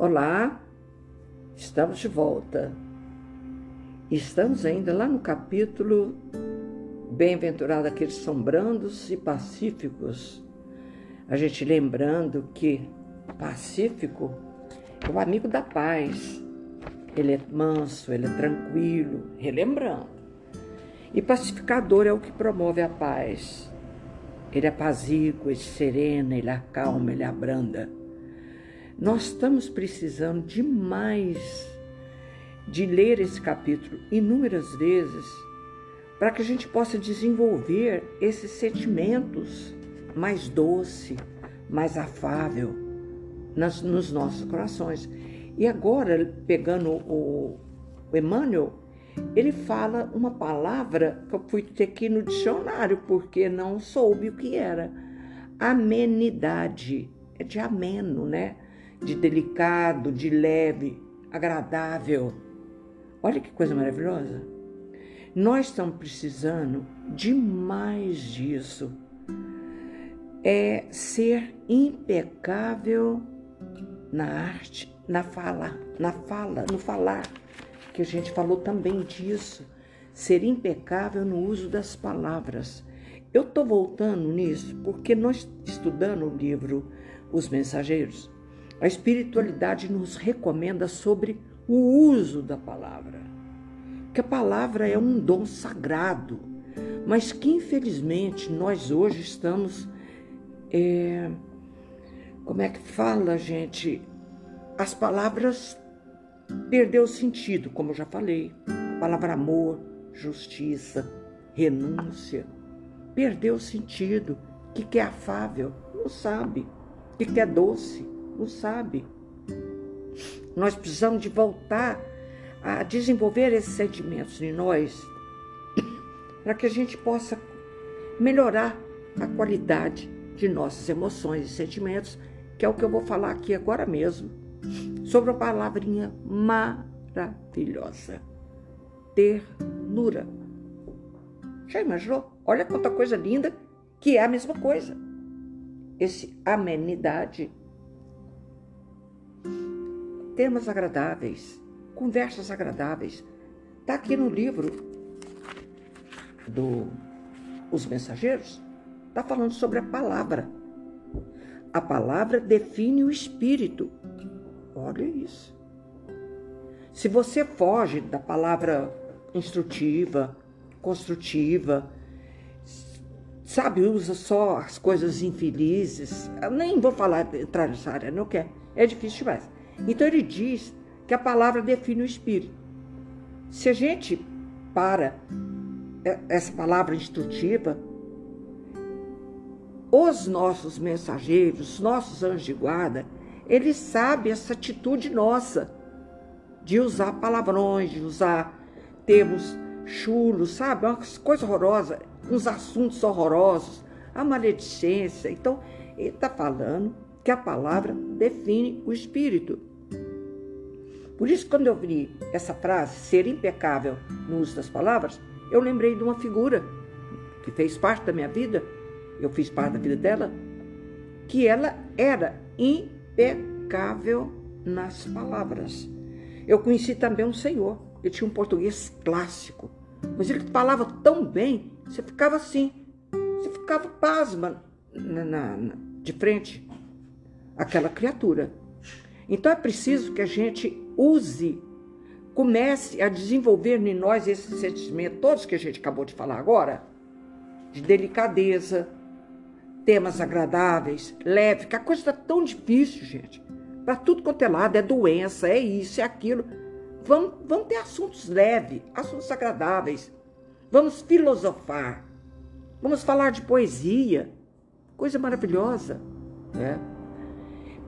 Olá, estamos de volta. Estamos ainda lá no capítulo Bem-aventurado aqueles que são brandos e pacíficos. A gente lembrando que pacífico é o amigo da paz. Ele é manso, ele é tranquilo, relembrando. E pacificador é o que promove a paz. Ele apazigua, ele serena, ele acalma, ele abranda. Nós estamos precisando demais de ler esse capítulo inúmeras vezes para que a gente possa desenvolver esses sentimentos mais doce, mais afável nas, nos nossos corações. E agora, pegando o, o Emmanuel, ele fala uma palavra que eu fui ter aqui no dicionário porque não soube o que era. Amenidade. É de ameno, né? De delicado, de leve, agradável. Olha que coisa maravilhosa. Nós estamos precisando de mais disso. É ser impecável na arte, na fala, na fala, no falar, que a gente falou também disso. Ser impecável no uso das palavras. Eu estou voltando nisso porque nós estudando o livro Os Mensageiros, a espiritualidade nos recomenda sobre o uso da palavra. Que a palavra é um dom sagrado, mas que infelizmente nós hoje estamos. É, como é que fala, gente? As palavras perdeu o sentido, como eu já falei. A palavra amor, justiça, renúncia, perdeu o sentido. O que é afável? Não sabe. O que é doce? Não sabe. Nós precisamos de voltar a desenvolver esses sentimentos em nós para que a gente possa melhorar a qualidade de nossas emoções e sentimentos, que é o que eu vou falar aqui agora mesmo, sobre a palavrinha maravilhosa: ternura. Já imaginou? Olha quanta coisa linda que é a mesma coisa. Esse amenidade temas agradáveis, conversas agradáveis. Está aqui no livro do Os Mensageiros, está falando sobre a palavra. A palavra define o espírito. Olha isso. Se você foge da palavra instrutiva, construtiva, sabe, usa só as coisas infelizes, eu nem vou falar, entrar nessa área, não quer, é difícil demais. Então ele diz que a palavra define o espírito. Se a gente para essa palavra instrutiva, os nossos mensageiros, os nossos anjos de guarda, eles sabem essa atitude nossa de usar palavrões, de usar termos chulos, sabe? Uma coisa horrorosa, uns assuntos horrorosos, a maledicência. Então, ele está falando que a palavra define o espírito. Por isso, quando eu vi essa frase, ser impecável no uso das palavras, eu lembrei de uma figura que fez parte da minha vida, eu fiz parte da vida dela, que ela era impecável nas palavras. Eu conheci também um senhor, ele tinha um português clássico, mas ele falava tão bem, você ficava assim, você ficava pasma na, na, na, de frente àquela criatura. Então é preciso que a gente use, comece a desenvolver em nós esses sentimentos, todos que a gente acabou de falar agora, de delicadeza, temas agradáveis, leve, que a coisa está tão difícil, gente. Para tudo quanto é lado, é doença, é isso, é aquilo. Vamos, vamos ter assuntos leves, assuntos agradáveis. Vamos filosofar. Vamos falar de poesia. Coisa maravilhosa. Né?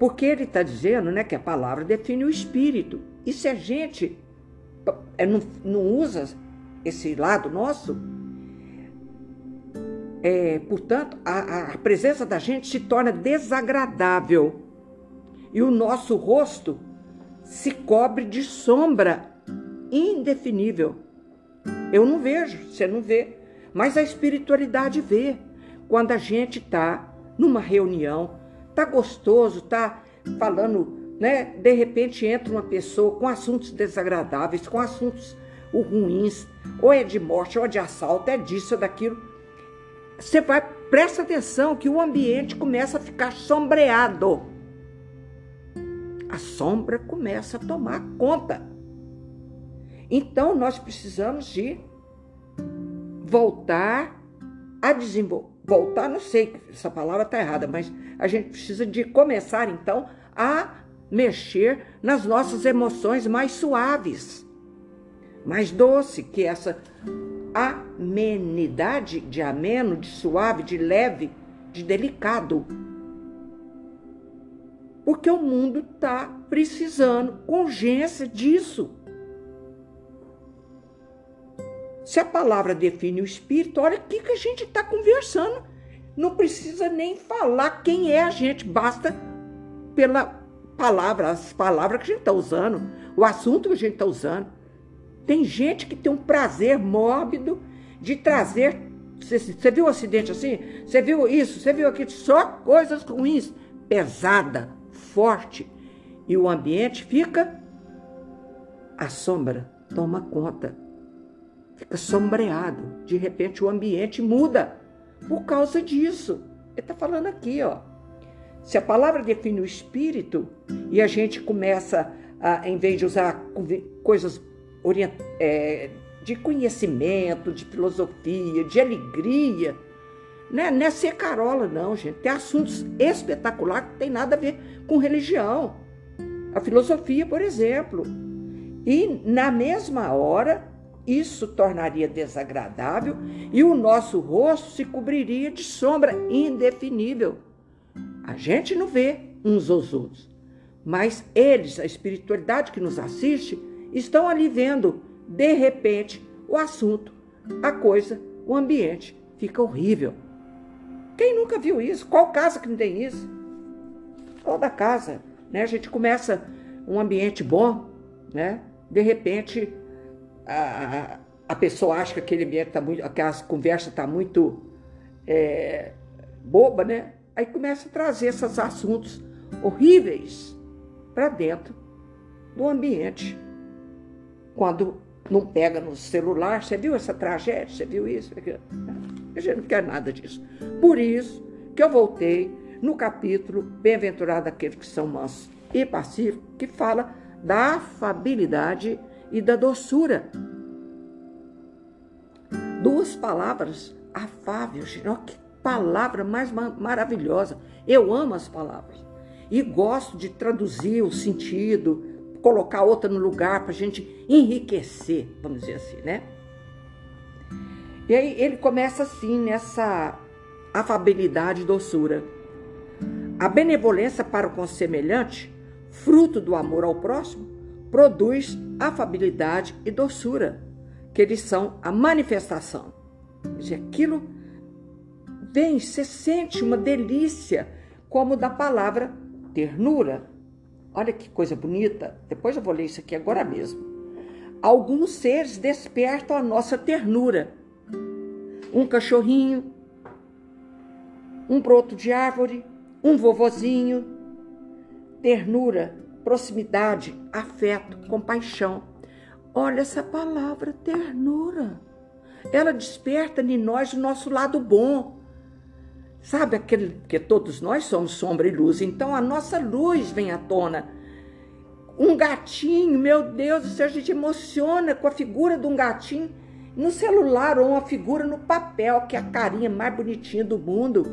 Porque ele está dizendo né, que a palavra define o espírito. E se a gente é, não, usa esse lado nosso, é, portanto, a, a presença da gente se torna desagradável e o nosso rosto se cobre de sombra indefinível. Eu não vejo, você não vê, mas a espiritualidade vê. Quando a gente está numa reunião, tá gostoso, tá falando né? De repente entra uma pessoa com assuntos desagradáveis, com assuntos ruins, ou é de morte, ou é de assalto, é disso, é daquilo. Você vai, presta atenção que o ambiente começa a ficar sombreado. A sombra começa a tomar conta. Então nós precisamos de voltar a desenvolver. Voltar, não sei, essa palavra está errada, mas a gente precisa de começar então a mexer nas nossas emoções mais suaves, mais doce, que essa amenidade de ameno, de suave, de leve, de delicado. Porque o mundo está precisando com urgência disso. Se a palavra define o espírito, olha o que, que a gente está conversando. Não precisa nem falar quem é a gente, basta pela palavra, as palavras que a gente está usando, o assunto que a gente está usando. Tem gente que tem um prazer mórbido de trazer. Você, viu um acidente assim? Você viu isso? Você viu aquilo? Só coisas ruins, pesada, forte. E o ambiente fica. A sombra toma conta fica sombreado. De repente o ambiente muda por causa disso. Ele está falando aqui, ó. Se a palavra define o espírito e a gente começa, a, em vez de usar coisas orient, é, de conhecimento, de filosofia, de alegria, né? não é ser carola, não, gente. Tem assuntos espetaculares que tem nada a ver com religião. A filosofia, por exemplo. E na mesma hora, isso tornaria desagradável e o nosso rosto se cobriria de sombra indefinível. A gente não vê uns aos outros, mas eles, a espiritualidade que nos assiste, estão ali vendo, de repente, o assunto, a coisa, o ambiente fica horrível. Quem nunca viu isso? Qual casa que não tem isso? Toda casa, né? A gente começa um ambiente bom, né? De repente a, a pessoa acha que aquele ambiente está muito, aquela conversa está muito é, boba, né? Aí começa a trazer esses assuntos horríveis para dentro do ambiente. Quando não pega no celular, você viu essa tragédia? Você viu isso? A gente não quer nada disso. Por isso que eu voltei no capítulo Bem-aventurado aqueles que são mansos e pacíficos, que fala da afabilidade e da doçura. Duas palavras afáveis, que palavra mais maravilhosa. Eu amo as palavras e gosto de traduzir o sentido, colocar outra no lugar para a gente enriquecer, vamos dizer assim, né? E aí ele começa assim, nessa afabilidade e doçura. A benevolência para o semelhante, fruto do amor ao próximo, produz afabilidade e doçura, que eles são a manifestação. De aquilo vem, você sente uma delícia, como da palavra ternura. Olha que coisa bonita. Depois eu vou ler isso aqui agora mesmo. Alguns seres despertam a nossa ternura. Um cachorrinho, um broto de árvore, um vovozinho. Ternura proximidade, afeto, compaixão. Olha essa palavra, ternura. Ela desperta em nós o nosso lado bom. Sabe aquele que todos nós somos sombra e luz, então a nossa luz vem à tona. Um gatinho, meu Deus, se a gente emociona com a figura de um gatinho no celular ou uma figura no papel, que é a carinha mais bonitinha do mundo.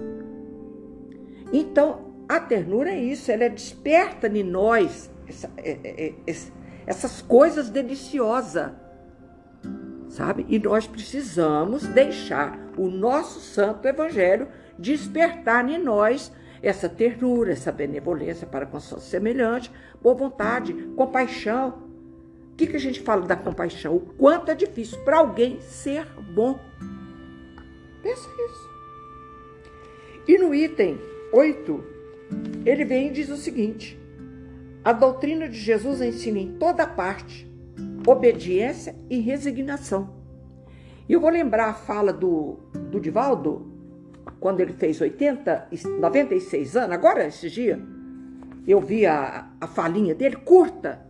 Então, a ternura é isso, ela é desperta em nós essa, é, é, essas coisas deliciosas, sabe? E nós precisamos deixar o nosso santo evangelho despertar em nós essa ternura, essa benevolência para com seu semelhante, boa vontade, compaixão. O que, que a gente fala da compaixão? O quanto é difícil para alguém ser bom. Pensa isso. E no item 8, ele vem e diz o seguinte: a doutrina de Jesus ensina em toda parte obediência e resignação. E eu vou lembrar a fala do, do Divaldo, quando ele fez 80, 96 anos, agora esse dia. eu vi a, a falinha dele curta,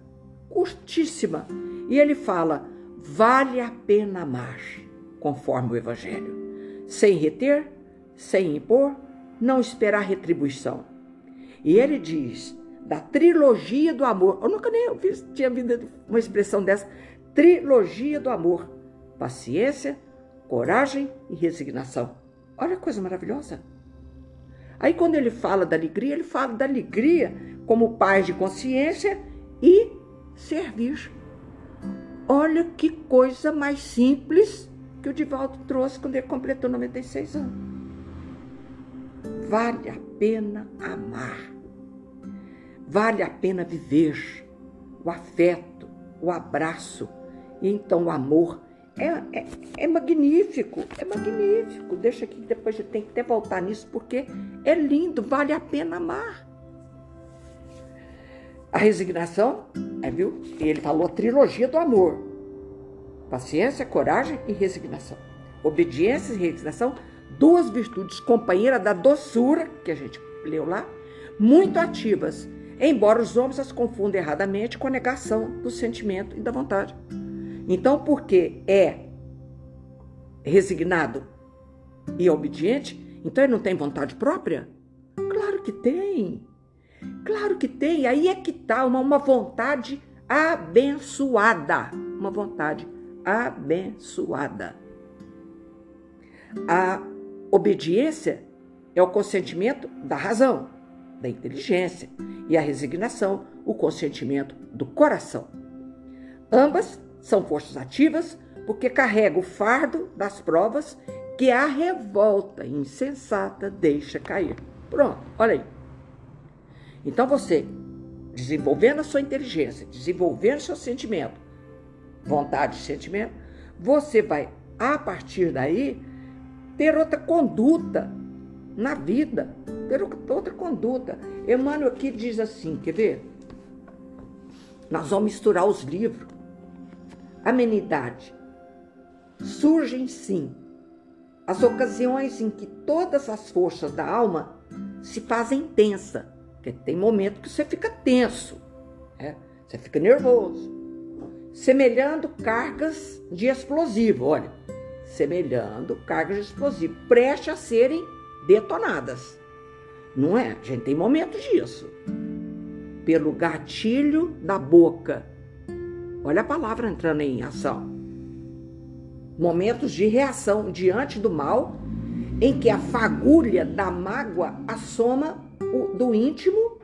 curtíssima. E ele fala: vale a pena amar, conforme o Evangelho, sem reter, sem impor, não esperar retribuição. E ele diz da trilogia do amor. Eu nunca nem ouvi, tinha visto uma expressão dessa. Trilogia do amor: paciência, coragem e resignação. Olha que coisa maravilhosa. Aí, quando ele fala da alegria, ele fala da alegria como paz de consciência e servir. Olha que coisa mais simples que o Divaldo trouxe quando ele completou 96 anos. Vale a pena amar. Vale a pena viver o afeto, o abraço e então o amor é, é, é, magnífico, é magnífico. Deixa aqui, depois a gente tem que até voltar nisso, porque é lindo, vale a pena amar. A resignação, é, viu? Ele falou a trilogia do amor: paciência, coragem e resignação. Obediência e resignação, duas virtudes companheiras da doçura, que a gente leu lá, muito ativas, embora os homens as confundam erradamente com a negação do sentimento e da vontade. Então, porque é resignado e obediente, então ele não tem vontade própria? Claro que tem. Claro que tem. Aí é que está uma, uma vontade abençoada. Uma vontade abençoada. A obediência é o consentimento da razão, da inteligência, e a resignação, o consentimento do coração. Ambas são forças ativas porque carrega o fardo das provas que a revolta insensata deixa cair. Pronto, olha aí. Então você, desenvolvendo a sua inteligência, desenvolvendo seu sentimento, vontade e sentimento, você vai, a partir daí, ter outra conduta na vida, ter outra conduta. Emmanuel aqui diz assim, quer ver? Nós vamos misturar os livros amenidade. Surgem sim as ocasiões em que todas as forças da alma se fazem tensa, porque tem momento que você fica tenso, né? você fica nervoso, semelhando cargas de explosivo, olha, semelhando cargas de explosivo, prestes a serem detonadas. Não é? A gente tem momentos disso. Pelo gatilho da boca Olha a palavra entrando em ação. Momentos de reação diante do mal, em que a fagulha da mágoa assoma do íntimo,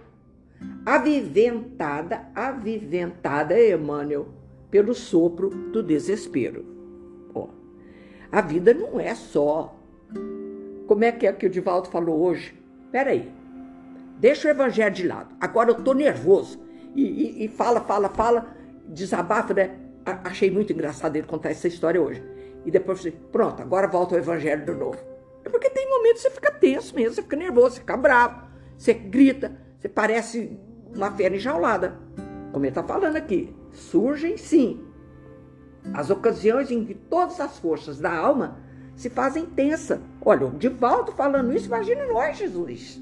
aviventada, aviventada, Emmanuel, pelo sopro do desespero. A vida não é só. Como é que é que o Divaldo falou hoje? Peraí, deixa o evangelho de lado. Agora eu tô nervoso. E, e, e fala, fala, fala desabafa, né? Achei muito engraçado ele contar essa história hoje. E depois falei, pronto, agora volta ao evangelho de novo. É porque tem momentos que você fica tenso mesmo, você fica nervoso, você fica bravo, você grita, você parece uma fera enjaulada. Como ele está falando aqui, surgem sim as ocasiões em que todas as forças da alma se fazem tensa. Olha, o Divaldo falando isso, imagina nós, Jesus.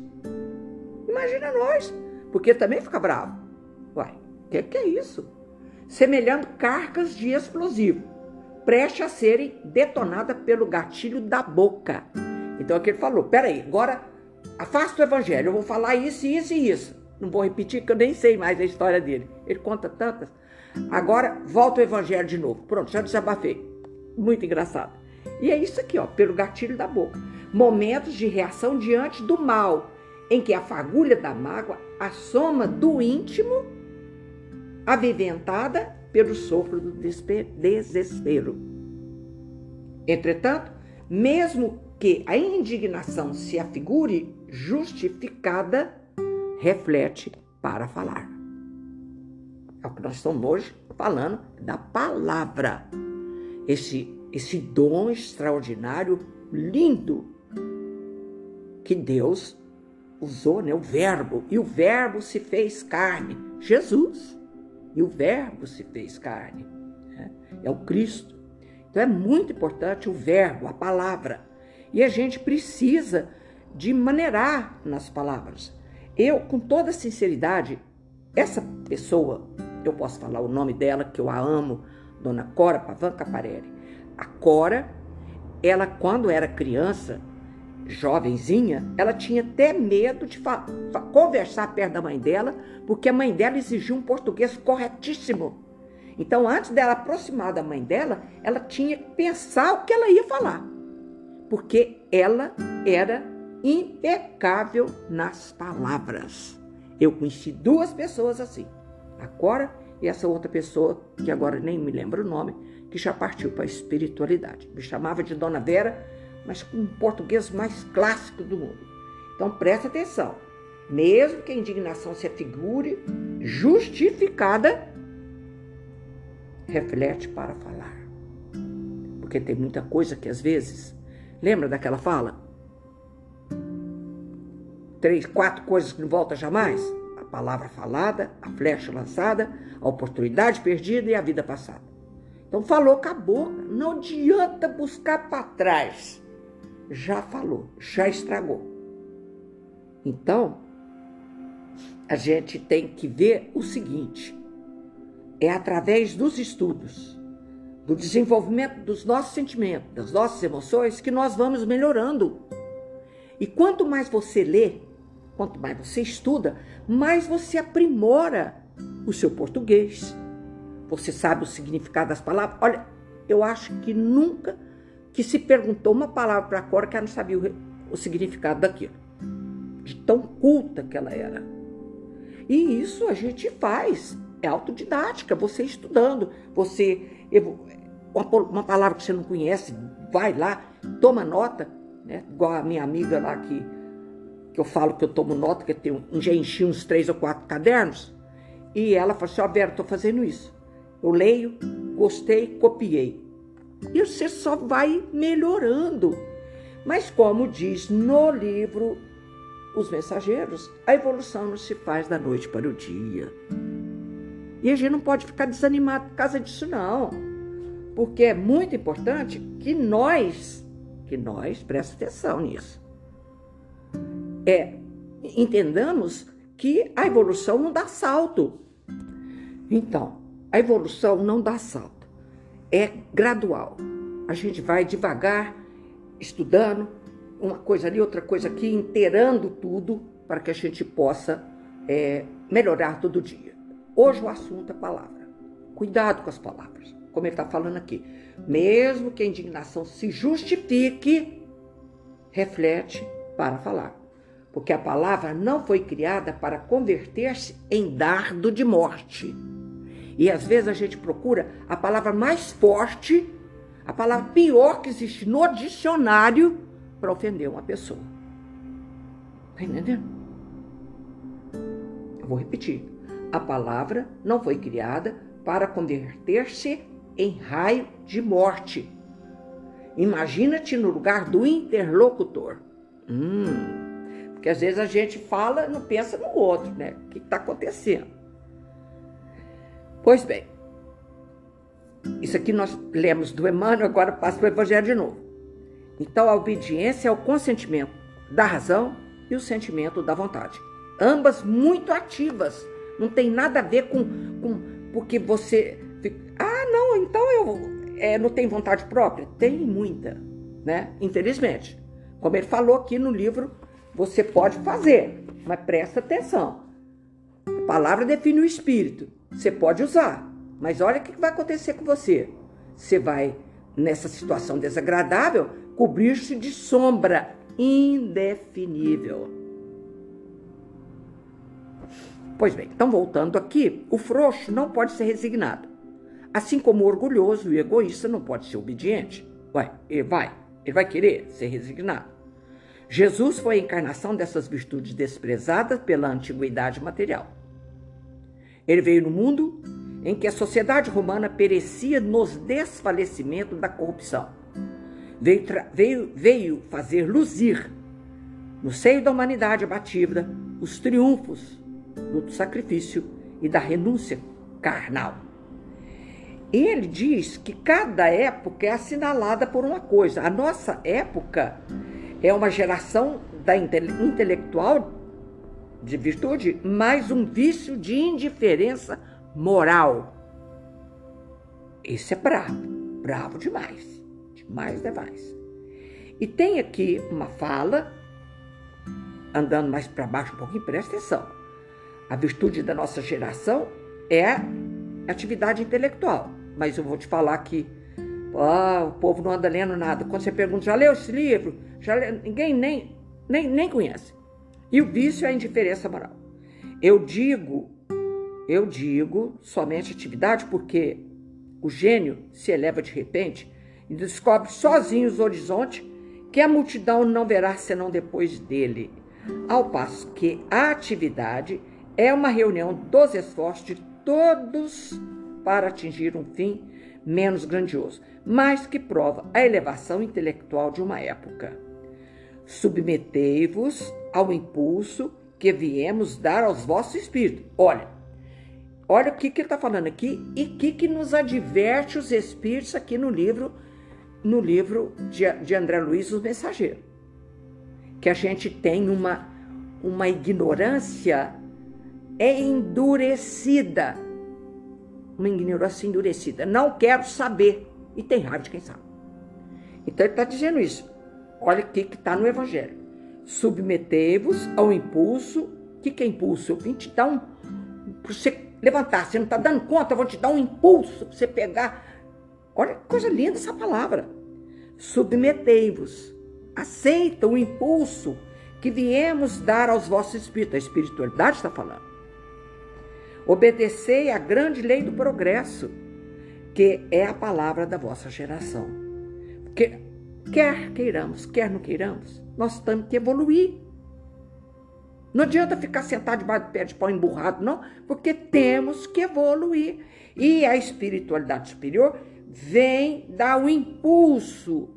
Imagina nós, porque também fica bravo. Uai, o que, que é isso? semelhando cargas de explosivo, preste a serem detonadas pelo gatilho da boca. Então aqui ele falou: peraí, agora afasta o evangelho, eu vou falar isso, isso e isso. Não vou repetir, que eu nem sei mais a história dele. Ele conta tantas. Agora volta o evangelho de novo. Pronto, já desabafei. Muito engraçado. E é isso aqui, ó, pelo gatilho da boca. Momentos de reação diante do mal, em que a fagulha da mágoa assoma do íntimo aviventada pelo sopro do desespero. Entretanto, mesmo que a indignação se afigure justificada, reflete para falar. É o que nós estamos hoje falando da palavra. Esse, esse dom extraordinário, lindo, que Deus usou, né? o Verbo. E o Verbo se fez carne, Jesus. E o Verbo se fez carne. Né? É o Cristo. Então é muito importante o verbo, a palavra. E a gente precisa de maneirar nas palavras. Eu, com toda sinceridade, essa pessoa, eu posso falar o nome dela, que eu a amo, Dona Cora Pavan Caparelli. A Cora, ela quando era criança, jovenzinha, ela tinha até medo de conversar perto da mãe dela, porque a mãe dela exigia um português corretíssimo. Então, antes dela aproximar da mãe dela, ela tinha que pensar o que ela ia falar, porque ela era impecável nas palavras. Eu conheci duas pessoas assim, a Cora e essa outra pessoa, que agora nem me lembro o nome, que já partiu para a espiritualidade. Me chamava de Dona Vera, mas com um português mais clássico do mundo. Então presta atenção. Mesmo que a indignação se afigure justificada, reflete para falar. Porque tem muita coisa que às vezes. Lembra daquela fala? Três, quatro coisas que não volta jamais? Palavra falada, a flecha lançada, a oportunidade perdida e a vida passada. Então falou com a boca, não adianta buscar para trás. Já falou, já estragou. Então, a gente tem que ver o seguinte: é através dos estudos, do desenvolvimento dos nossos sentimentos, das nossas emoções, que nós vamos melhorando. E quanto mais você lê, quanto mais você estuda, mais você aprimora o seu português. Você sabe o significado das palavras. Olha, eu acho que nunca que se perguntou uma palavra para a Cora que ela não sabia o, o significado daquilo. De tão culta que ela era. E isso a gente faz é autodidática, você estudando, você uma palavra que você não conhece, vai lá, toma nota, né? Igual a minha amiga lá que, que eu falo que eu tomo nota, que eu tenho, já enchi uns três ou quatro cadernos, e ela falou assim, ó, oh, Vera, estou fazendo isso. Eu leio, gostei, copiei. E você só vai melhorando. Mas como diz no livro Os Mensageiros, a evolução não se faz da noite para o dia. E a gente não pode ficar desanimado por causa disso, não. Porque é muito importante que nós, que nós, presta atenção nisso, é, entendamos que a evolução não dá salto. Então, a evolução não dá salto. É gradual. A gente vai devagar, estudando, uma coisa ali, outra coisa aqui, inteirando tudo para que a gente possa é, melhorar todo dia. Hoje o assunto é palavra. Cuidado com as palavras, como ele está falando aqui. Mesmo que a indignação se justifique, reflete para falar. Porque a palavra não foi criada para converter-se em dardo de morte. E às vezes a gente procura a palavra mais forte, a palavra pior que existe no dicionário para ofender uma pessoa. Está entendendo? Eu vou repetir. A palavra não foi criada para converter-se em raio de morte. Imagina-te no lugar do interlocutor. Hum, porque às vezes a gente fala não pensa no outro, né? O que está acontecendo? Pois bem, isso aqui nós lemos do Emmanuel, agora passa para o Evangelho de novo. Então, a obediência é o consentimento da razão e o sentimento da vontade. Ambas muito ativas não tem nada a ver com, com porque você. Ah, não, então eu é, não tenho vontade própria? Tem muita, né? Infelizmente. Como ele falou aqui no livro, você pode fazer, mas presta atenção. A palavra define o espírito. Você pode usar, mas olha o que vai acontecer com você. Você vai, nessa situação desagradável, cobrir-se de sombra indefinível. Pois bem, então voltando aqui, o frouxo não pode ser resignado. Assim como o orgulhoso e egoísta não pode ser obediente. Ué, ele vai, ele vai querer ser resignado. Jesus foi a encarnação dessas virtudes desprezadas pela antiguidade material. Ele veio no mundo em que a sociedade romana perecia nos desfalecimentos da corrupção. Veio, veio, veio fazer luzir, no seio da humanidade abatida, os triunfos do sacrifício e da renúncia carnal. Ele diz que cada época é assinalada por uma coisa. A nossa época é uma geração da intele intelectual de virtude, mais um vício de indiferença moral. Esse é bravo, bravo demais, demais demais. E tem aqui uma fala, andando mais para baixo um pouquinho, presta atenção. A virtude da nossa geração é atividade intelectual, mas eu vou te falar que ah, o povo não anda lendo nada. Quando você pergunta, já leu esse livro? Já? Ninguém nem, nem, nem conhece. E o vício é a indiferença moral. Eu digo, eu digo somente atividade porque o gênio se eleva de repente e descobre sozinho os horizontes que a multidão não verá senão depois dele. Ao passo que a atividade é uma reunião dos esforços de todos para atingir um fim menos grandioso, mas que prova a elevação intelectual de uma época. Submetei-vos ao impulso que viemos dar aos vossos espíritos. Olha, olha o que, que ele está falando aqui e o que, que nos adverte os espíritos aqui no livro, no livro de, de André Luiz, o Mensageiro. Que a gente tem uma, uma ignorância endurecida. Uma ignorância endurecida. Não quero saber. E tem raiva de quem sabe. Então ele está dizendo isso. Olha o que está no Evangelho. Submetei-vos ao impulso. O que, que é impulso? Eu vim te dar um. Para você levantar, você não está dando conta, eu vou te dar um impulso para você pegar. Olha que coisa linda essa palavra. Submetei-vos. Aceita o impulso que viemos dar aos vossos espíritos. A espiritualidade está falando. Obedecei à grande lei do progresso, que é a palavra da vossa geração. Porque quer queiramos, quer não queiramos, nós temos que evoluir. Não adianta ficar sentado debaixo do pé de pau emburrado, não, porque temos que evoluir. E a espiritualidade superior vem dar o impulso,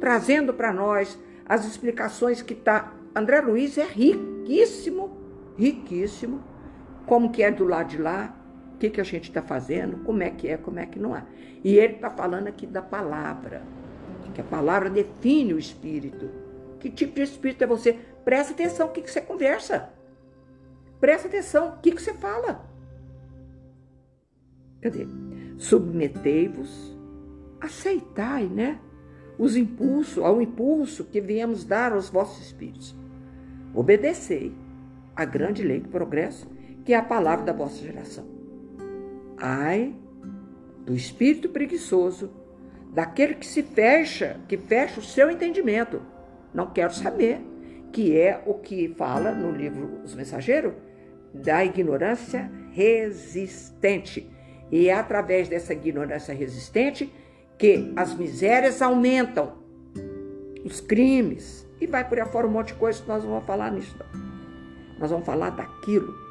trazendo para nós as explicações que está. André Luiz é riquíssimo, riquíssimo como que é do lado de lá, o que, que a gente está fazendo, como é que é, como é que não é. E ele está falando aqui da palavra, que a palavra define o espírito. Que tipo de espírito é você? Presta atenção o que, que você conversa. Presta atenção o que, que você fala. Cadê? Submetei-vos, aceitai, né? Os impulsos, ao impulso que viemos dar aos vossos espíritos. Obedecei a grande lei do progresso que é a palavra da vossa geração. Ai do espírito preguiçoso, daquele que se fecha, que fecha o seu entendimento. Não quero saber, que é o que fala no livro Os Mensageiros, da ignorância resistente. E é através dessa ignorância resistente que as misérias aumentam, os crimes, e vai por aí fora um monte de coisa que nós vamos falar nisso. Nós vamos falar daquilo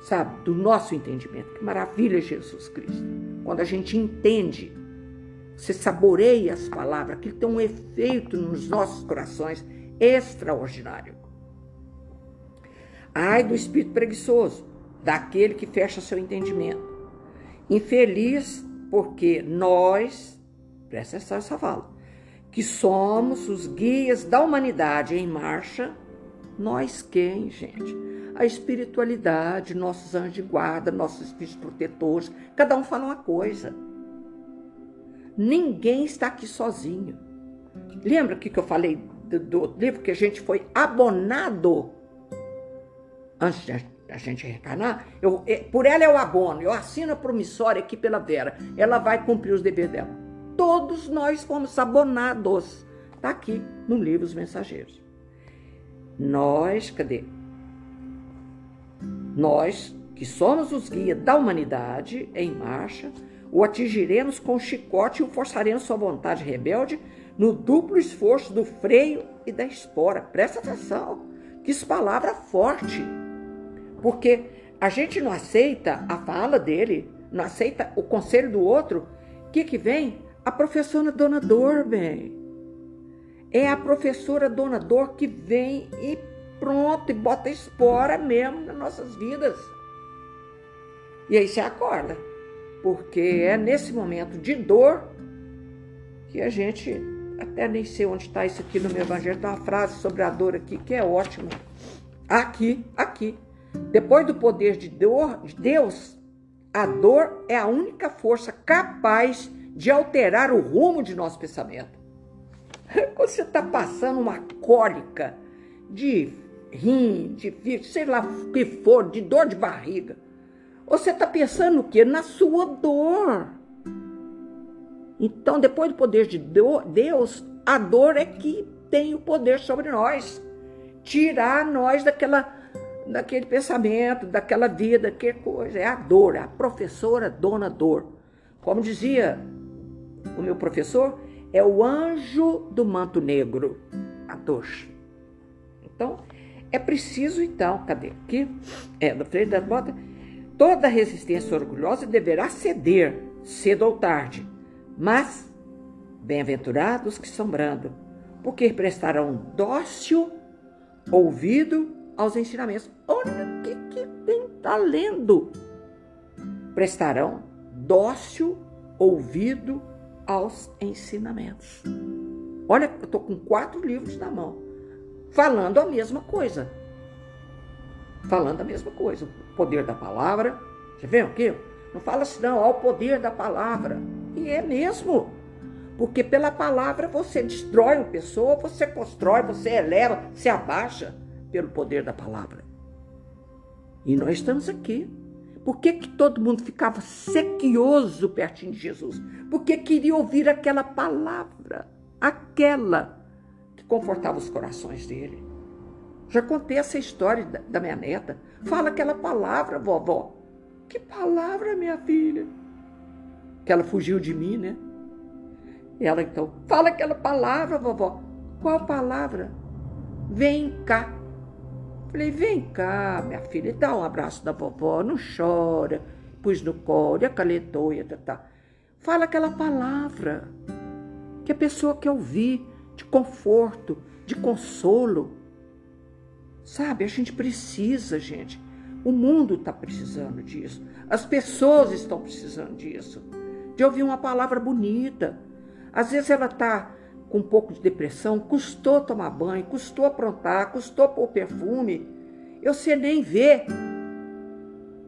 sabe, do nosso entendimento. Que maravilha, Jesus Cristo. Quando a gente entende, você saboreia as palavras, aquilo tem um efeito nos nossos corações extraordinário. Ai do espírito preguiçoso, daquele que fecha seu entendimento. Infeliz, porque nós, presta atenção essa fala, que somos os guias da humanidade em marcha, nós quem, gente? a espiritualidade, nossos anjos de guarda, nossos espíritos protetores, cada um fala uma coisa. Ninguém está aqui sozinho. Lembra que eu falei do, do livro que a gente foi abonado antes de a gente reencarnar? Eu, é, por ela é o abono, eu assino a promissória aqui pela Vera. Ela vai cumprir os deveres dela. Todos nós fomos abonados. Está aqui no livro Os Mensageiros. Nós, cadê? Nós, que somos os guias da humanidade em marcha, o atingiremos com o chicote e o forçaremos sua vontade rebelde no duplo esforço do freio e da espora. Presta atenção, que isso palavra forte. Porque a gente não aceita a fala dele, não aceita o conselho do outro. O que, que vem? A professora Dona Dor. É a professora Dona Dor que vem e pronto, e bota espora mesmo nas nossas vidas. E aí você acorda, porque é nesse momento de dor que a gente, até nem sei onde está isso aqui no meu evangelho, tem uma frase sobre a dor aqui que é ótima. Aqui, aqui. Depois do poder de Deus, a dor é a única força capaz de alterar o rumo de nosso pensamento. Quando você está passando uma cólica de rim, de sei lá o que for, de dor de barriga, você está pensando o quê? Na sua dor. Então, depois do poder de Deus, a dor é que tem o poder sobre nós. Tirar nós daquela, daquele pensamento, daquela vida, que coisa. É a dor, a professora dona dor. Como dizia o meu professor, é o anjo do manto negro, a dor. Então, é preciso, então, cadê? Aqui, é, do Freire das Botas, toda resistência orgulhosa deverá ceder, cedo ou tarde, mas bem-aventurados que são brando, porque prestarão dócil ouvido aos ensinamentos. Olha o que, que tem está lendo. Prestarão dócil ouvido aos ensinamentos. Olha, eu estou com quatro livros na mão, falando a mesma coisa. Falando a mesma coisa. Poder da palavra. Você vê aqui? Não fala assim, não, ao poder da palavra. E é mesmo. Porque pela palavra você destrói uma pessoa, você constrói, você eleva, se abaixa pelo poder da palavra. E nós estamos aqui. Por que, que todo mundo ficava sequioso pertinho de Jesus? Porque queria ouvir aquela palavra, aquela que confortava os corações dele. Já contei essa história da minha neta. Fala aquela palavra, vovó. Que palavra, minha filha? Que ela fugiu de mim, né? Ela então, fala aquela palavra, vovó. Qual palavra? Vem cá. Falei, vem cá, minha filha, dá um abraço da vovó, não chora. Pus no colo, acalentou e tá, tá. Fala aquela palavra que a pessoa quer ouvir, de conforto, de consolo. Sabe, a gente precisa, gente. O mundo está precisando disso. As pessoas estão precisando disso. De ouvir uma palavra bonita. Às vezes ela está com um pouco de depressão, custou tomar banho, custou aprontar, custou pôr perfume. Eu sei nem ver.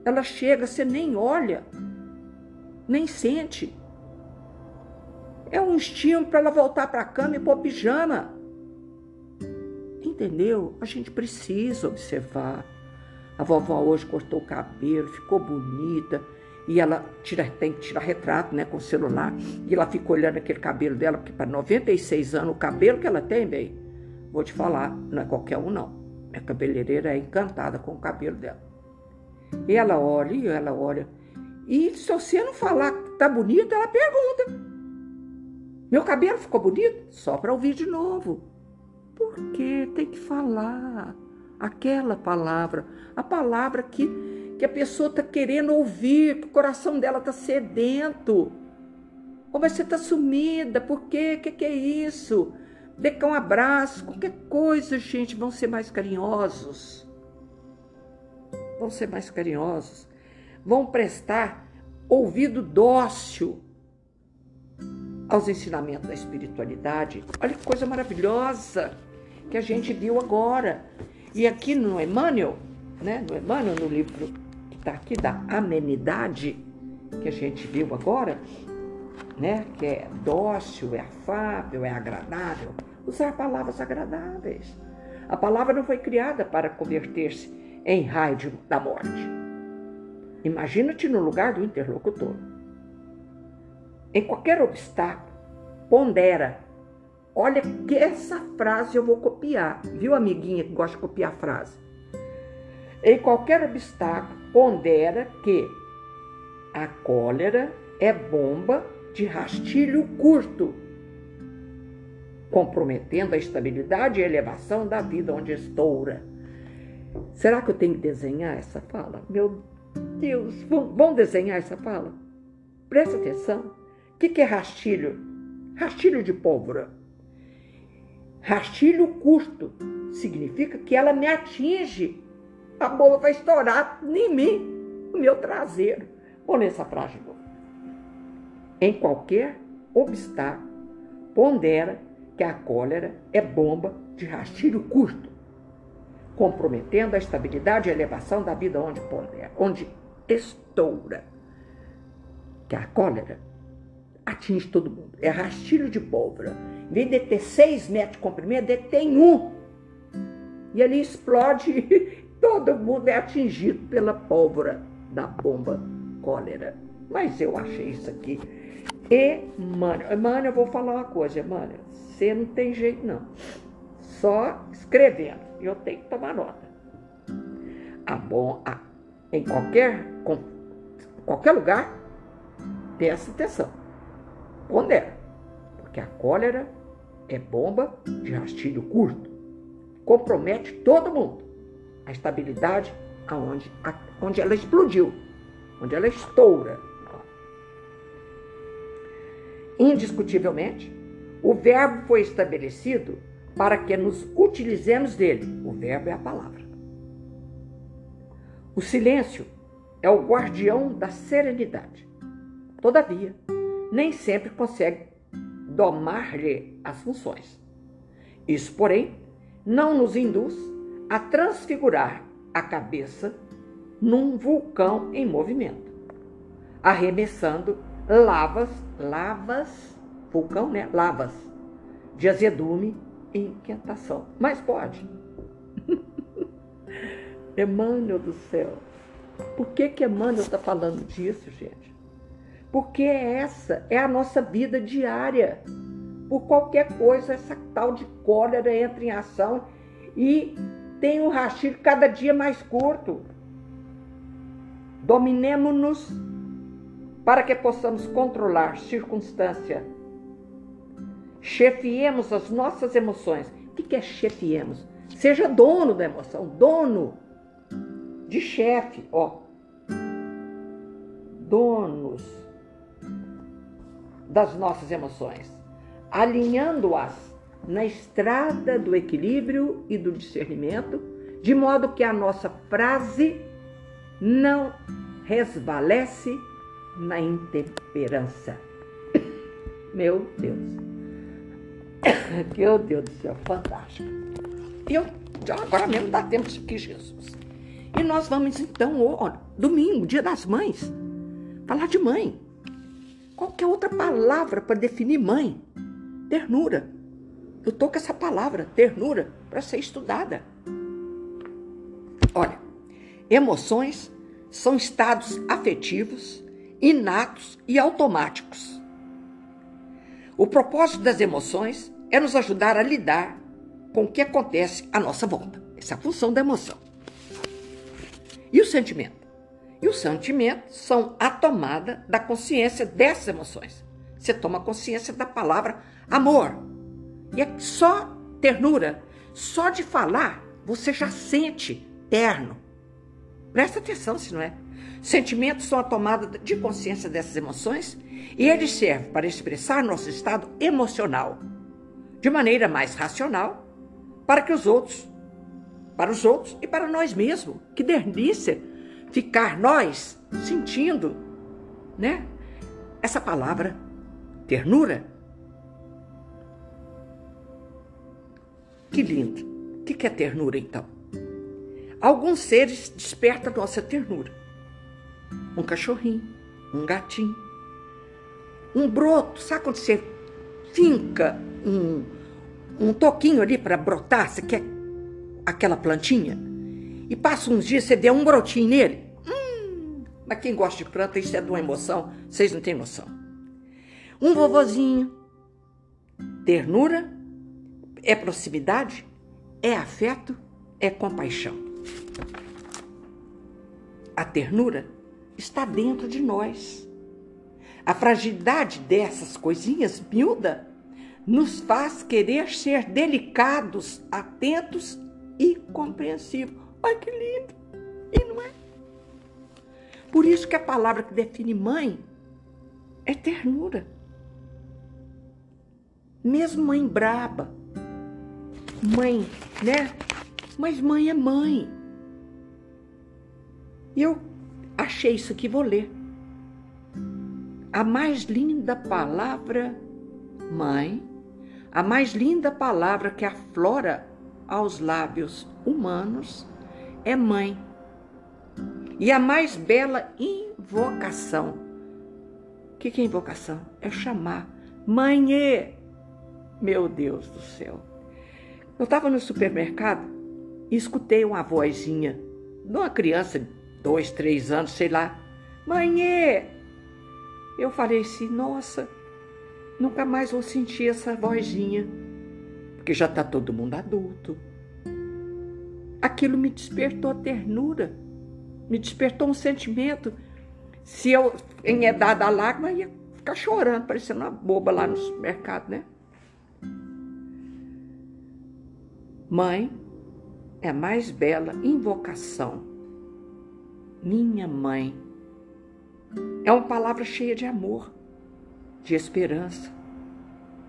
Ela chega, você nem olha, nem sente. É um estímulo para ela voltar para a cama e pôr pijama. Entendeu? A gente precisa observar. A vovó hoje cortou o cabelo, ficou bonita e ela tira, tem que tirar retrato né, com o celular, e ela fica olhando aquele cabelo dela, porque para 96 anos, o cabelo que ela tem, bem, vou te falar, não é qualquer um não. Minha cabeleireira é encantada com o cabelo dela. E ela olha, e ela olha. E se você não falar que tá bonito, ela pergunta. Meu cabelo ficou bonito? Só para ouvir de novo. Porque tem que falar aquela palavra, a palavra que que a pessoa está querendo ouvir, que o coração dela está sedento. Ou você está sumida, por quê? O que, que é isso? Dê cá um abraço, qualquer coisa, gente, vão ser mais carinhosos. Vão ser mais carinhosos. Vão prestar ouvido dócil aos ensinamentos da espiritualidade. Olha que coisa maravilhosa que a gente viu agora. E aqui no Emmanuel, né, no Emmanuel, no livro está aqui da amenidade que a gente viu agora, né? Que é dócil, é afável, é agradável. Usar palavras agradáveis. A palavra não foi criada para converter-se em raio da morte. Imagina-te no lugar do interlocutor. Em qualquer obstáculo, pondera. Olha que essa frase eu vou copiar. Viu, amiguinha que gosta de copiar frase? Em qualquer obstáculo, pondera que a cólera é bomba de rastilho curto, comprometendo a estabilidade e elevação da vida onde estoura. Será que eu tenho que desenhar essa fala? Meu Deus, vamos desenhar essa fala? Presta atenção. O que é rastilho? Rastilho de pólvora. Rastilho curto significa que ela me atinge a bomba vai estourar em mim, no meu traseiro. Vou nessa frase de novo. Em qualquer obstáculo, pondera que a cólera é bomba de rastilho curto, comprometendo a estabilidade e elevação da vida onde pondera, onde estoura. Que a cólera atinge todo mundo. É rastilho de pólvora. Em vez de ter seis metros de comprimento, ele tem um. E ele explode, todo mundo é atingido pela pólvora da bomba cólera. Mas eu achei isso aqui. Emmanuel, Emmanuel, eu vou falar uma coisa, Emmanuel. Você não tem jeito, não. Só escrevendo. Eu tenho que tomar nota. Ah, bom, ah, em qualquer, com, qualquer lugar, presta atenção. Pondera. Porque a cólera é bomba de rastilho curto. Compromete todo mundo. A estabilidade aonde, a, onde ela explodiu, onde ela estoura. Indiscutivelmente, o verbo foi estabelecido para que nos utilizemos dele. O verbo é a palavra. O silêncio é o guardião da serenidade. Todavia, nem sempre consegue domar-lhe as funções. Isso, porém, não nos induz a transfigurar a cabeça num vulcão em movimento, arremessando lavas, lavas, vulcão, né? Lavas de azedume e inquietação. Mas pode. Emmanuel do céu. Por que que Emmanuel está falando disso, gente? Porque essa é a nossa vida diária. Por qualquer coisa, essa tal de cólera entra em ação e tem um rastilho cada dia mais curto. Dominemos-nos para que possamos controlar circunstância. Chefiemos as nossas emoções. O que é chefiemos? Seja dono da emoção, dono de chefe, ó. Donos das nossas emoções, alinhando-as na estrada do equilíbrio e do discernimento, de modo que a nossa frase não resvalece na intemperança. Meu Deus. Meu Deus do céu, fantástico. Eu, agora mesmo dá tempo disso aqui, Jesus. E nós vamos então, ó, domingo, dia das mães, falar de mãe. Qualquer outra palavra para definir mãe? Ternura. Eu tô com essa palavra, ternura, para ser estudada. Olha, emoções são estados afetivos, inatos e automáticos. O propósito das emoções é nos ajudar a lidar com o que acontece à nossa volta. Essa é a função da emoção. E o sentimento? E os sentimentos são a tomada da consciência dessas emoções. Você toma consciência da palavra amor. E é só ternura, só de falar, você já sente terno. Presta atenção se não é. Sentimentos são a tomada de consciência dessas emoções e eles servem para expressar nosso estado emocional de maneira mais racional para que os outros, para os outros e para nós mesmos. Que delícia ficar nós sentindo, né? Essa palavra ternura. Que lindo. O que é ternura então? Alguns seres despertam nossa ternura. Um cachorrinho, um gatinho, um broto. Sabe quando você finca um, um toquinho ali para brotar? Você quer aquela plantinha? E passa uns dias, você deu um brotinho nele. Hum, mas quem gosta de planta, isso é de uma emoção, vocês não têm noção. Um vovozinho. Ternura é proximidade, é afeto, é compaixão. A ternura está dentro de nós. A fragilidade dessas coisinhas miúda nos faz querer ser delicados, atentos e compreensivos. Ai, que lindo! E não é? Por isso que a palavra que define mãe é ternura. Mesmo mãe braba, mãe, né? Mas mãe é mãe. E eu achei isso aqui, vou ler. A mais linda palavra, mãe, a mais linda palavra que aflora aos lábios humanos é mãe. E a mais bela invocação. O que é invocação? É chamar. Mãe, meu Deus do céu. Eu estava no supermercado e escutei uma vozinha de uma criança de dois, três anos, sei lá. Mãe, eu falei assim, nossa, nunca mais vou sentir essa vozinha, porque já está todo mundo adulto. Aquilo me despertou ternura, me despertou um sentimento. Se eu enhedar da lágrima, ia ficar chorando, parecendo uma boba lá no supermercado, né? Mãe é a mais bela invocação. Minha mãe é uma palavra cheia de amor, de esperança,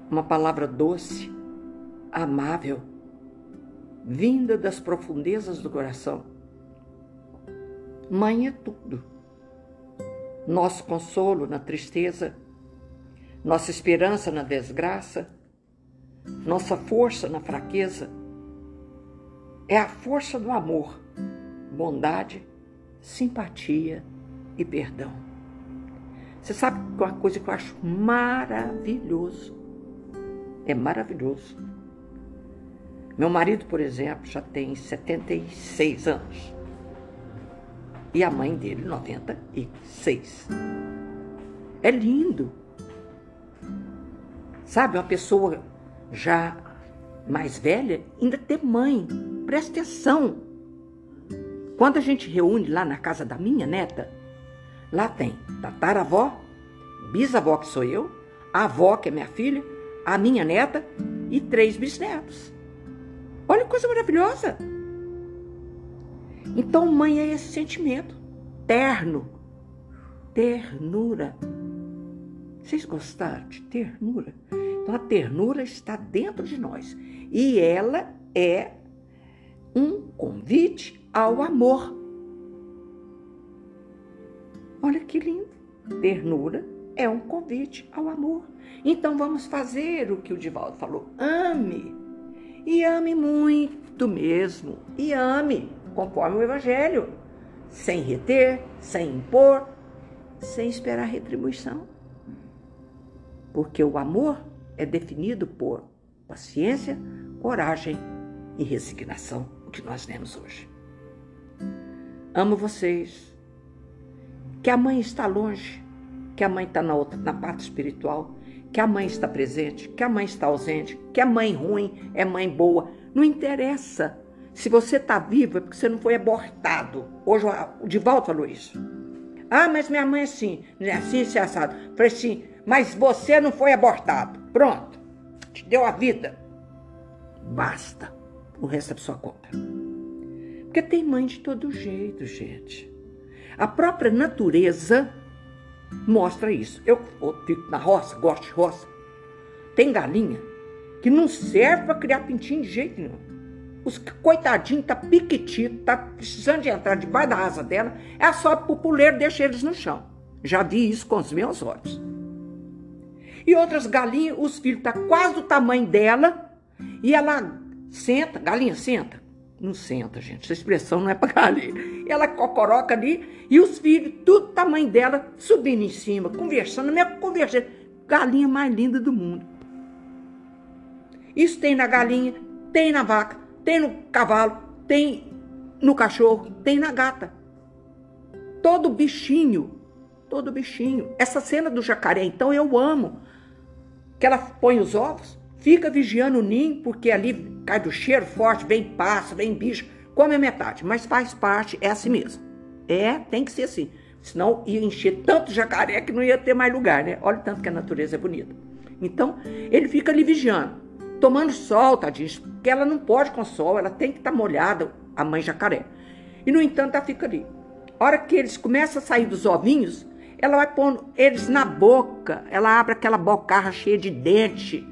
uma palavra doce, amável, vinda das profundezas do coração. Mãe é tudo. Nosso consolo na tristeza, nossa esperança na desgraça, nossa força na fraqueza. É a força do amor, bondade, simpatia e perdão. Você sabe uma coisa que eu acho maravilhoso? É maravilhoso. Meu marido, por exemplo, já tem 76 anos. E a mãe dele, 96. É lindo. Sabe, uma pessoa já mais velha ainda ter mãe. Presta atenção. Quando a gente reúne lá na casa da minha neta, Lá tem tataravó, bisavó, que sou eu, a avó, que é minha filha, a minha neta e três bisnetos. Olha que coisa maravilhosa! Então, mãe é esse sentimento terno, ternura. Vocês gostaram de ternura? Então, a ternura está dentro de nós e ela é um convite ao amor. Olha que lindo. Ternura é um convite ao amor. Então vamos fazer o que o Divaldo falou. Ame. E ame muito mesmo. E ame, conforme o Evangelho. Sem reter, sem impor, sem esperar retribuição. Porque o amor é definido por paciência, coragem e resignação, o que nós temos hoje. Amo vocês que a mãe está longe, que a mãe está na outra, na parte espiritual, que a mãe está presente, que a mãe está ausente, que a mãe ruim é mãe boa. Não interessa. Se você está vivo é porque você não foi abortado. Hoje o Divaldo falou isso. Ah, mas minha mãe é assim, é assim, é assado. Falei assim, mas você não foi abortado. Pronto. Te deu a vida. Basta. O resto é sua conta. Porque tem mãe de todo jeito, gente. A própria natureza mostra isso. Eu fico na roça, gosto de roça. Tem galinha que não serve para criar pintinho de jeito nenhum. Os coitadinhos tá piquitito, tá precisando de entrar debaixo da asa dela, é só pro puleiro deixa eles no chão. Já vi isso com os meus olhos. E outras galinhas, os filhos tá quase do tamanho dela e ela senta, galinha senta, não senta, gente. Essa expressão não é para galinha. Ela cocoroca ali e os filhos, tudo tamanho dela, subindo em cima, conversando, minha conversa. Galinha mais linda do mundo. Isso tem na galinha, tem na vaca, tem no cavalo, tem no cachorro, tem na gata. Todo bichinho, todo bichinho. Essa cena do jacaré, então, eu amo. Que ela põe os ovos, fica vigiando o ninho, porque ali cai do cheiro forte, vem pássaro, vem bicho, come a metade, mas faz parte, é assim mesmo. É, tem que ser assim. Senão ia encher tanto jacaré que não ia ter mais lugar, né? Olha o tanto que a natureza é bonita. Então, ele fica ali vigiando, tomando sol, tadinho, porque ela não pode com sol, ela tem que estar tá molhada, a mãe jacaré. E, no entanto, ela fica ali. A hora que eles começam a sair dos ovinhos, ela vai pondo eles na boca, ela abre aquela bocarra cheia de dente,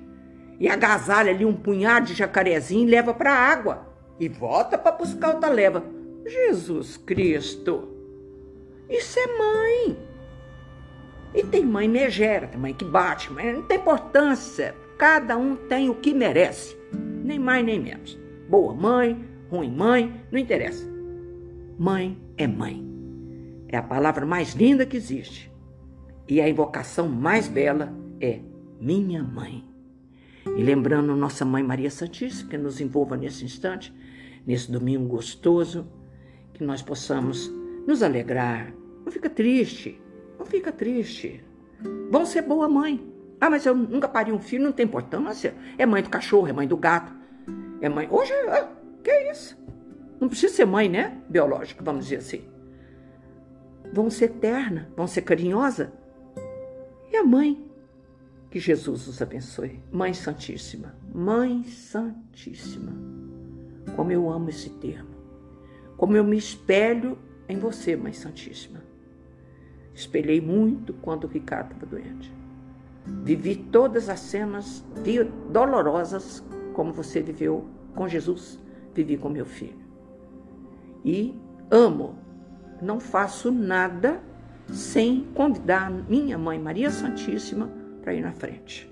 e agasalha ali um punhado de jacarezinho e leva para a água. E volta para buscar outra leva. Jesus Cristo! Isso é mãe. E tem mãe megera, tem mãe que bate, mas não tem importância. Cada um tem o que merece, nem mais nem menos. boa mãe, ruim mãe, não interessa. Mãe é mãe. É a palavra mais linda que existe. E a invocação mais bela é minha mãe. E lembrando nossa mãe Maria Santíssima, que nos envolva nesse instante, nesse domingo gostoso, que nós possamos nos alegrar. Não fica triste, não fica triste. Vão ser boa mãe. Ah, mas eu nunca parei um filho, não tem importância. É mãe do cachorro, é mãe do gato. É mãe. Hoje, ah, que é isso? Não precisa ser mãe, né? Biológica, vamos dizer assim. Vão ser eterna, vão ser carinhosa. E a mãe? Que Jesus os abençoe. Mãe Santíssima. Mãe Santíssima. Como eu amo esse termo. Como eu me espelho em você, Mãe Santíssima. Espelhei muito quando o Ricardo estava doente. Vivi todas as cenas dolorosas como você viveu com Jesus, vivi com meu filho. E amo, não faço nada sem convidar minha mãe Maria Santíssima para ir na frente.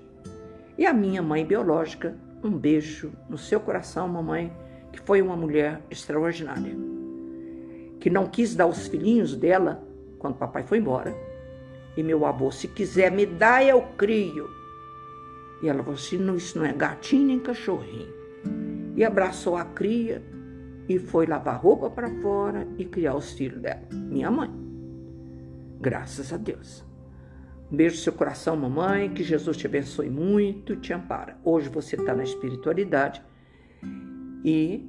E a minha mãe biológica, um beijo no seu coração, mamãe, que foi uma mulher extraordinária, que não quis dar os filhinhos dela quando papai foi embora. E meu avô, se quiser me dar, eu crio. E ela falou assim: não, isso não é gatinho nem cachorrinho. E abraçou a cria e foi lavar roupa para fora e criar os filhos dela, minha mãe. Graças a Deus. Um beijo no seu coração, mamãe. Que Jesus te abençoe muito, te ampara. Hoje você está na espiritualidade e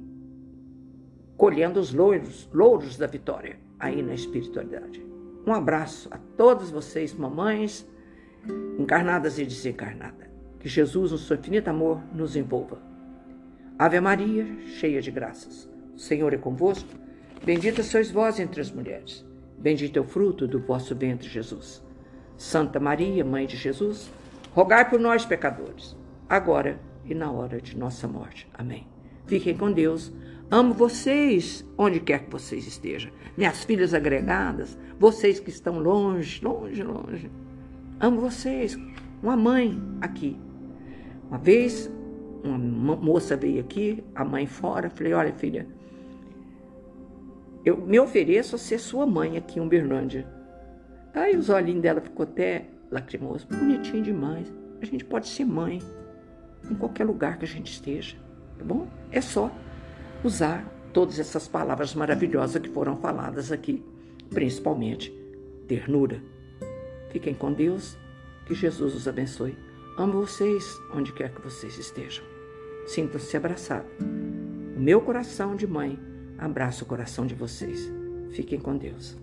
colhendo os louros, louros da vitória aí na espiritualidade. Um abraço a todos vocês, mamães, encarnadas e desencarnadas. Que Jesus, no seu infinito amor, nos envolva. Ave Maria, cheia de graças. O Senhor é convosco. Bendita sois vós entre as mulheres. Bendito é o fruto do vosso ventre, Jesus. Santa Maria, Mãe de Jesus, rogai por nós, pecadores, agora e na hora de nossa morte. Amém. Fiquem com Deus. Amo vocês onde quer que vocês estejam. Minhas filhas agregadas, vocês que estão longe, longe, longe. Amo vocês. Uma mãe aqui. Uma vez, uma moça veio aqui, a mãe fora. Falei: Olha, filha, eu me ofereço a ser sua mãe aqui em Uberlândia. Aí os olhinhos dela ficou até lacrimoso. Bonitinho demais. A gente pode ser mãe em qualquer lugar que a gente esteja, tá bom? É só usar todas essas palavras maravilhosas que foram faladas aqui, principalmente ternura. Fiquem com Deus, que Jesus os abençoe. Amo vocês onde quer que vocês estejam. Sintam-se abraçados. O meu coração de mãe abraça o coração de vocês. Fiquem com Deus.